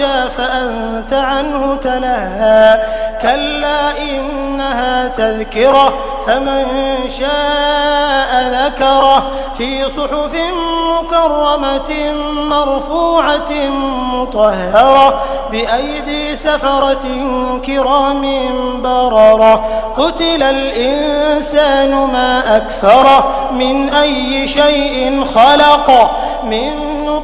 يخشى فأنت عنه تلهى كلا إنها تذكرة فمن شاء ذكره. في صحف مكرمة مرفوعة مطهرة بأيدي سفرة كرام بررة. قتل الإنسان ما أكفره من أي شيء خلق من